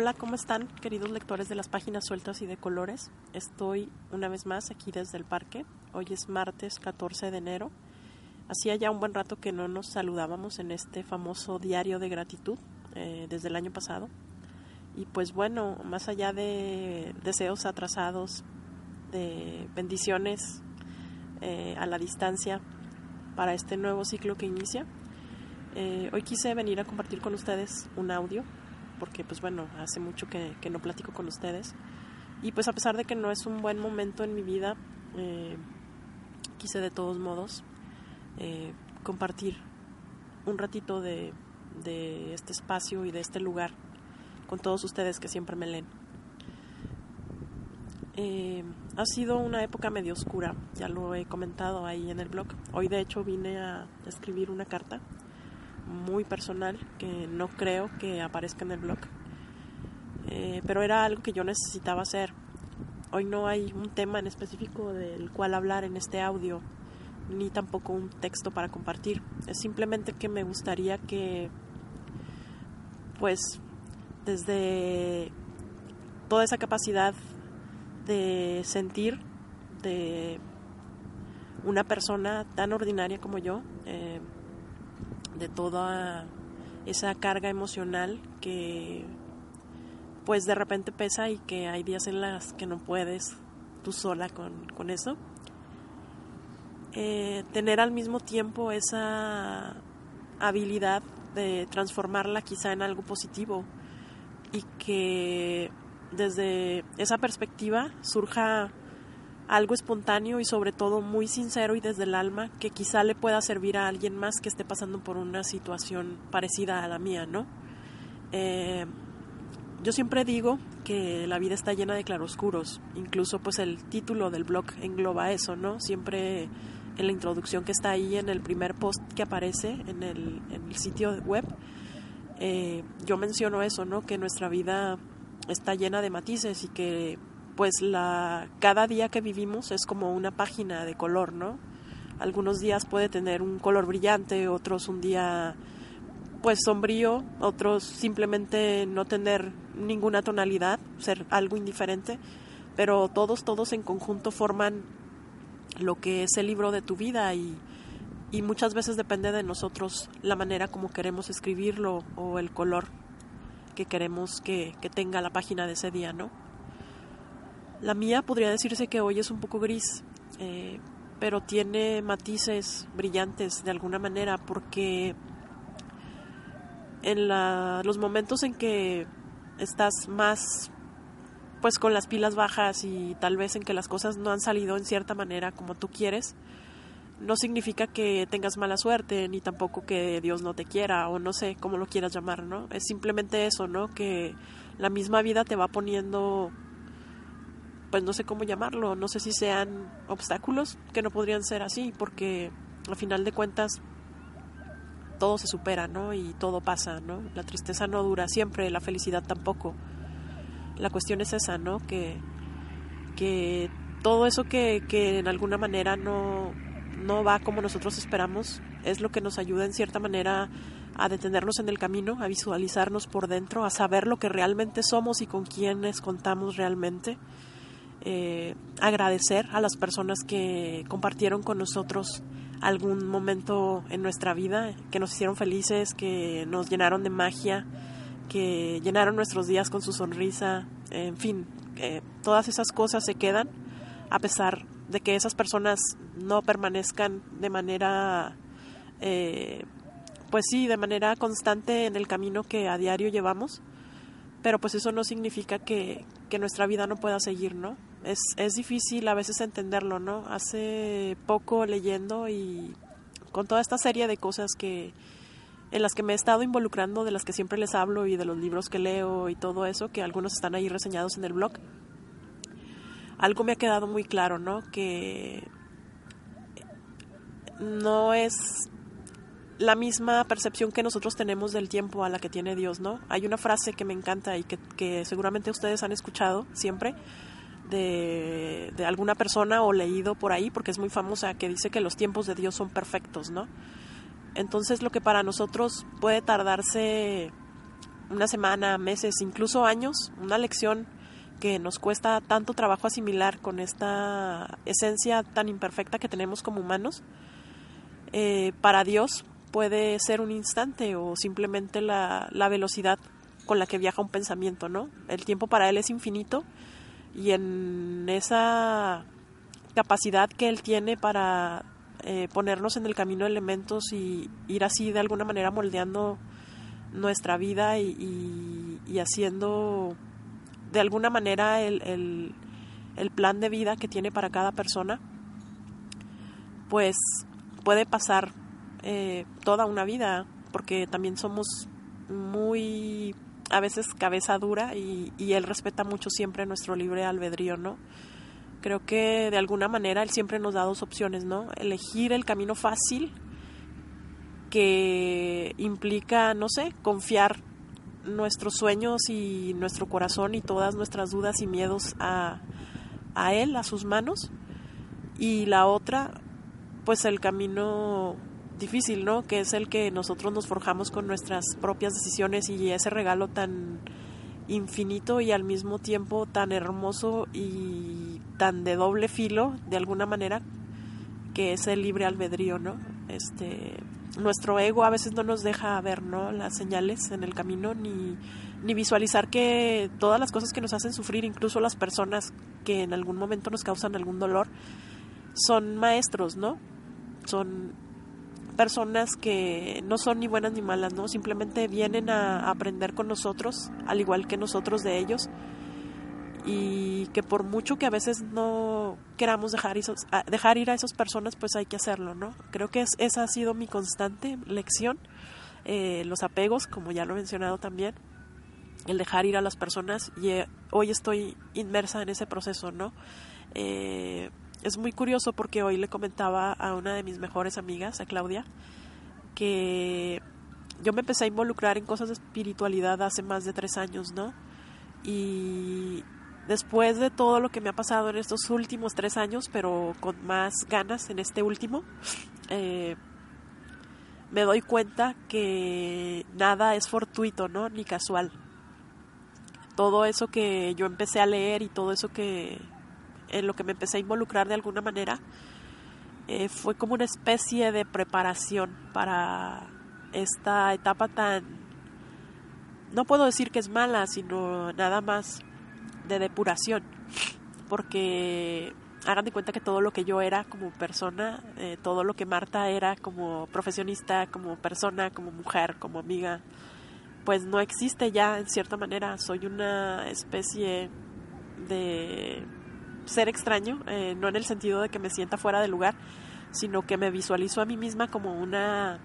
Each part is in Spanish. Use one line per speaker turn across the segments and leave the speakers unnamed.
Hola, ¿cómo están, queridos lectores de las páginas sueltas y de colores? Estoy una vez más aquí desde el parque. Hoy es martes 14 de enero. Hacía ya un buen rato que no nos saludábamos en este famoso diario de gratitud eh, desde el año pasado. Y pues bueno, más allá de deseos atrasados, de bendiciones eh, a la distancia para este nuevo ciclo que inicia, eh, hoy quise venir a compartir con ustedes un audio porque pues bueno, hace mucho que, no platico con ustedes. Y pues a pesar de que no es un buen momento en mi vida, eh, quise de todos modos eh, compartir un ratito de, este espacio y de este lugar con todos ustedes que siempre me leen. Eh, ha sido una época medio oscura, ya lo he comentado ahí en el blog. Hoy de hecho vine a escribir una carta muy personal que no creo que aparezca en el blog. Eh, pero era algo que yo necesitaba hacer. Hoy no hay un tema en específico del cual hablar en este audio, ni tampoco un texto para compartir. Es simplemente que me gustaría que, pues, desde toda esa capacidad de sentir de una persona tan ordinaria como yo, eh, de toda esa carga emocional que pues de repente pesa y que hay días en las que no puedes tú sola con, eso. Eh, tener al mismo tiempo esa habilidad de transformarla quizá en algo positivo y que desde esa perspectiva surja algo espontáneo y sobre todo muy sincero y desde el alma que quizá le pueda servir a alguien más que esté pasando por una situación parecida a la mía, ¿no? Eh, yo siempre digo que la vida está llena de claroscuros, incluso pues el título del blog engloba eso, ¿no? Siempre en la introducción que está ahí en el primer post que aparece en el, sitio web, eh, yo menciono eso, ¿no? Que nuestra vida está llena de matices y que pues la cada día que vivimos es como una página de color, ¿no? Algunos días puede tener un color brillante, otros un día pues sombrío, otros simplemente no tener ninguna tonalidad, ser algo indiferente, pero todos todos en conjunto forman lo que es el libro de tu vida y, y muchas veces depende de nosotros la manera como queremos escribirlo o el color que queremos que, que tenga la página de ese día, ¿no? La mía podría decirse que hoy es un poco gris, eh, pero tiene matices brillantes de alguna manera porque en los momentos en que estás más pues con las pilas bajas y tal vez en que las cosas no han salido en cierta manera como tú quieres, no significa que tengas mala suerte, ni tampoco que Dios no te quiera, o no sé cómo lo quieras llamar, ¿no? Es simplemente eso, ¿no? Que la misma vida te va poniendo pues no sé cómo llamarlo, no sé si sean obstáculos que no podrían ser así, porque al final de cuentas todo se supera, ¿no? Y todo pasa, ¿no? La tristeza no dura siempre, la felicidad tampoco. La cuestión es esa, ¿no? Que, que todo eso que, que en alguna manera no, no va como nosotros esperamos es lo que nos ayuda en cierta manera a detenernos en el camino, a visualizarnos por dentro, a saber lo que realmente somos y con quiénes contamos realmente eh, agradecer a las personas que compartieron con nosotros algún momento en nuestra vida, que nos hicieron felices, que nos llenaron de magia, que llenaron nuestros días con su sonrisa, en fin, todas esas cosas se quedan a pesar de que esas personas no permanezcan de manera, eh, pues sí, de manera constante en el camino que a diario llevamos, pero pues eso no significa que, que nuestra vida no pueda seguir, ¿no? Es, es difícil a veces entenderlo, ¿no? Hace poco leyendo y con toda esta serie de cosas que, en las que me he estado involucrando, de las que siempre les hablo y de los libros que leo y todo eso, que algunos están ahí reseñados en el blog, algo me ha quedado muy claro, ¿no? Que no es la misma percepción que nosotros tenemos del tiempo a la que tiene Dios, ¿no? Hay una frase que me encanta y que, que seguramente ustedes han escuchado siempre de, alguna persona o leído por ahí, porque es muy famosa, que dice que los tiempos de Dios son perfectos, ¿no? Entonces lo que para nosotros puede tardarse una semana, meses, incluso años, una lección que nos cuesta tanto trabajo asimilar con esta esencia tan imperfecta que tenemos como humanos, eh, para Dios puede ser un instante o simplemente la, la, velocidad con la que viaja un pensamiento, ¿no? El tiempo para él es infinito y en esa capacidad que él tiene para eh, ponernos en el camino de elementos y ir así de alguna manera moldeando nuestra vida y, haciendo de alguna manera el, el, el plan de vida que tiene para cada persona, pues puede pasar eh, toda una vida, porque también somos muy a veces cabeza dura y, él respeta mucho siempre nuestro libre albedrío, ¿no? Creo que de alguna manera él siempre nos da dos opciones, ¿no? Elegir el camino fácil que implica, no sé, confiar nuestros sueños y nuestro corazón y todas nuestras dudas y miedos a, a él, a sus manos. Y la otra, pues el camino difícil, ¿no? Que es el que nosotros nos forjamos con nuestras propias decisiones y ese regalo tan infinito y al mismo tiempo tan hermoso y tan de doble filo, de alguna manera, que es el libre albedrío, ¿no? Este, nuestro ego a veces no nos deja ver, ¿no? Las señales en el camino ni, ni visualizar que todas las cosas que nos hacen sufrir, incluso las personas que en algún momento nos causan algún dolor, son maestros, ¿no? Son personas que no son ni buenas ni malas, ¿no? Simplemente vienen a aprender con nosotros, al igual que nosotros de ellos. Y que por mucho que a veces no queramos dejar, esos, dejar ir a esas personas, pues hay que hacerlo, ¿no? Creo que es, esa ha sido mi constante lección. Eh, los apegos, como ya lo he mencionado también, el dejar ir a las personas y eh, hoy estoy inmersa en ese proceso, ¿no? Eh, es muy curioso porque hoy le comentaba a una de mis mejores amigas, a Claudia, que yo me empecé a involucrar en cosas de espiritualidad hace más de tres años, ¿no? Y después de todo lo que me ha pasado en estos últimos tres años, pero con más ganas en este último, eh, me doy cuenta que nada es fortuito, ¿no? Ni casual. Todo eso que yo empecé a leer y todo eso que en lo que me empecé a involucrar de alguna manera, eh, fue como una especie de preparación para esta etapa tan, no puedo decir que es mala, sino nada más de depuración, porque hagan de cuenta que todo lo que yo era como persona, eh, todo lo que Marta era como profesionista, como persona, como mujer, como amiga, pues no existe ya en cierta manera. Soy una especie de ser extraño, eh, no en el sentido de que me sienta fuera de lugar, sino que me visualizo a mí misma como una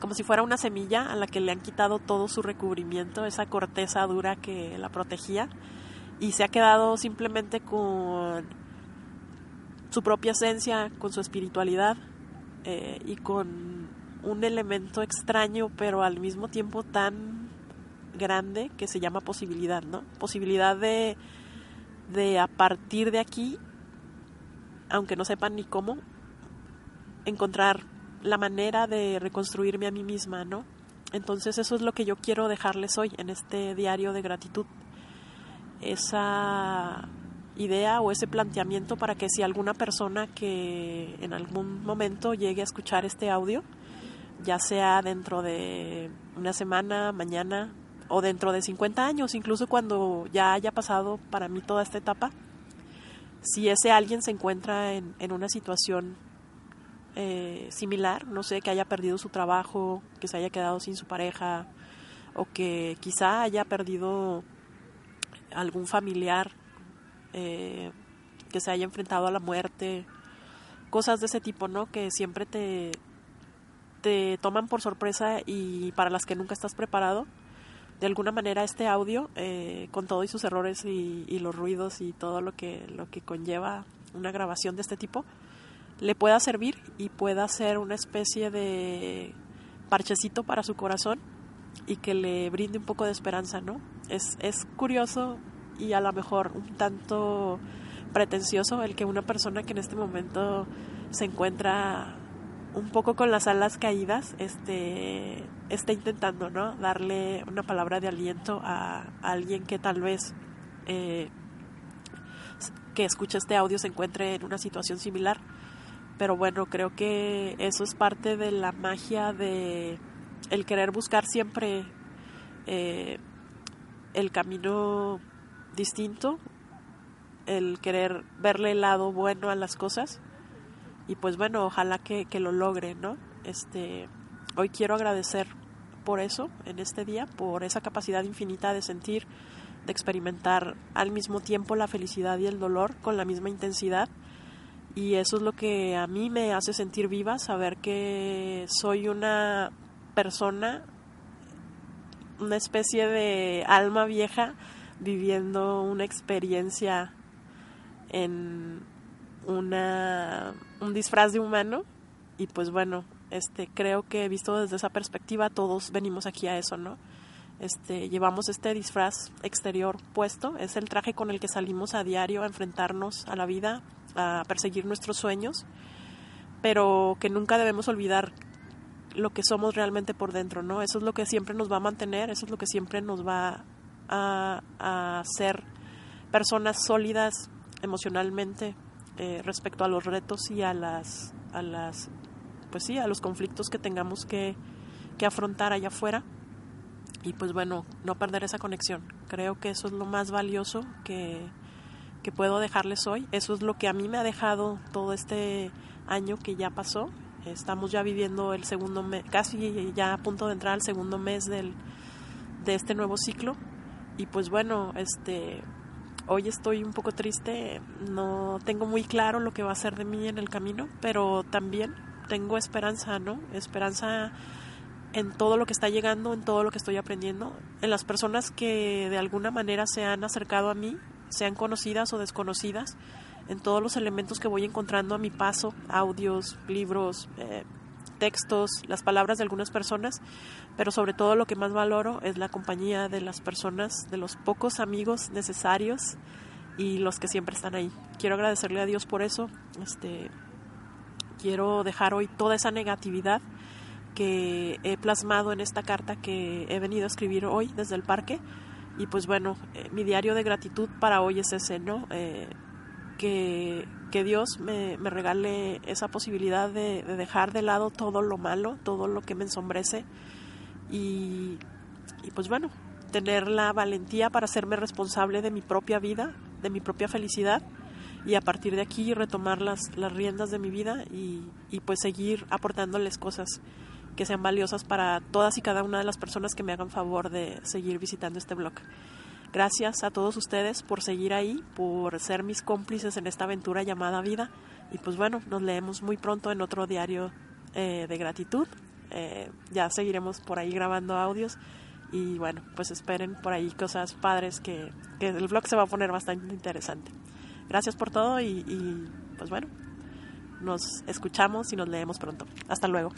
como si fuera una semilla a la que le han quitado todo su recubrimiento, esa corteza dura que la protegía, y se ha quedado simplemente con su propia esencia, con su espiritualidad eh, y con un elemento extraño, pero al mismo tiempo tan grande que se llama posibilidad, ¿no? Posibilidad de de a partir de aquí, aunque no sepan ni cómo, encontrar la manera de reconstruirme a mí misma, ¿no? Entonces eso es lo que yo quiero dejarles hoy en este diario de gratitud. Esa idea o ese planteamiento para que si alguna persona que en algún momento llegue a escuchar este audio, ya sea dentro de una semana, mañana, o dentro de 50 años, incluso cuando ya haya pasado para mí toda esta etapa, si ese alguien se encuentra en, en una situación eh, similar, no sé, que haya perdido su trabajo, que se haya quedado sin su pareja, o que quizá haya perdido algún familiar eh, que se haya enfrentado a la muerte, cosas de ese tipo, ¿no? Que siempre te, te toman por sorpresa y para las que nunca estás preparado. De alguna manera este audio, eh, con todos sus errores y, y, los ruidos y todo lo que, lo que conlleva una grabación de este tipo, le pueda servir y pueda ser una especie de parchecito para su corazón y que le brinde un poco de esperanza, ¿no? Es, es curioso y a lo mejor un tanto pretencioso el que una persona que en este momento se encuentra un poco con las alas caídas, este, esté intentando, ¿no? Darle una palabra de aliento a, alguien que tal vez eh, que escucha este audio se encuentre en una situación similar. Pero bueno, creo que eso es parte de la magia de el querer buscar siempre eh, el camino distinto, el querer verle el lado bueno a las cosas y pues bueno, ojalá que, que lo logre, ¿no? Este, hoy quiero agradecer por eso en este día, por esa capacidad infinita de sentir, de experimentar al mismo tiempo la felicidad y el dolor con la misma intensidad. Y eso es lo que a mí me hace sentir viva, saber que soy una persona, una especie de alma vieja viviendo una experiencia en una, un disfraz de humano y pues bueno, este creo que visto desde esa perspectiva todos venimos aquí a eso, ¿no? Este, llevamos este disfraz exterior puesto, es el traje con el que salimos a diario a enfrentarnos a la vida, a perseguir nuestros sueños, pero que nunca debemos olvidar lo que somos realmente por dentro, ¿no? Eso es lo que siempre nos va a mantener, eso es lo que siempre nos va a, a ser personas sólidas emocionalmente eh, respecto a los retos y a las, a las, pues sí, a los conflictos que tengamos que, que afrontar allá afuera. Y pues bueno, no perder esa conexión. Creo que eso es lo más valioso que, que puedo dejarles hoy. Eso es lo que a mí me ha dejado todo este año que ya pasó. Estamos ya viviendo el segundo mes, casi ya a punto de entrar al segundo mes del, de este nuevo ciclo y pues bueno, este hoy estoy un poco triste, no tengo muy claro lo que va a ser de mí en el camino, pero también tengo esperanza, ¿no? Esperanza en todo lo que está llegando, en todo lo que estoy aprendiendo, en las personas que de alguna manera se han acercado a mí, sean conocidas o desconocidas, en todos los elementos que voy encontrando a mi paso, audios, libros, eh, textos, las palabras de algunas personas, pero sobre todo lo que más valoro es la compañía de las personas, de los pocos amigos necesarios y los que siempre están ahí. Quiero agradecerle a Dios por eso. Este quiero dejar hoy toda esa negatividad que he plasmado en esta carta que he venido a escribir hoy desde el parque. Y pues bueno, eh, mi diario de gratitud para hoy es ese, ¿no? Eh, que, Dios me, regale esa posibilidad de, de, dejar de lado todo lo malo, todo lo que me ensombrece y, pues bueno, tener la valentía para hacerme responsable de mi propia vida, de mi propia felicidad y a partir de aquí retomar las, las riendas de mi vida y, y pues seguir aportándoles cosas que sean valiosas para todas y cada una de las personas que me hagan favor de seguir visitando este blog. Gracias a todos ustedes por seguir ahí, por ser mis cómplices en esta aventura llamada vida. Y pues bueno, nos leemos muy pronto en otro diario eh, de gratitud. Eh, ya seguiremos por ahí grabando audios. Y bueno, pues esperen por ahí cosas padres que, que el blog se va a poner bastante interesante. Gracias por todo y, y pues bueno, nos escuchamos y nos leemos pronto. Hasta luego.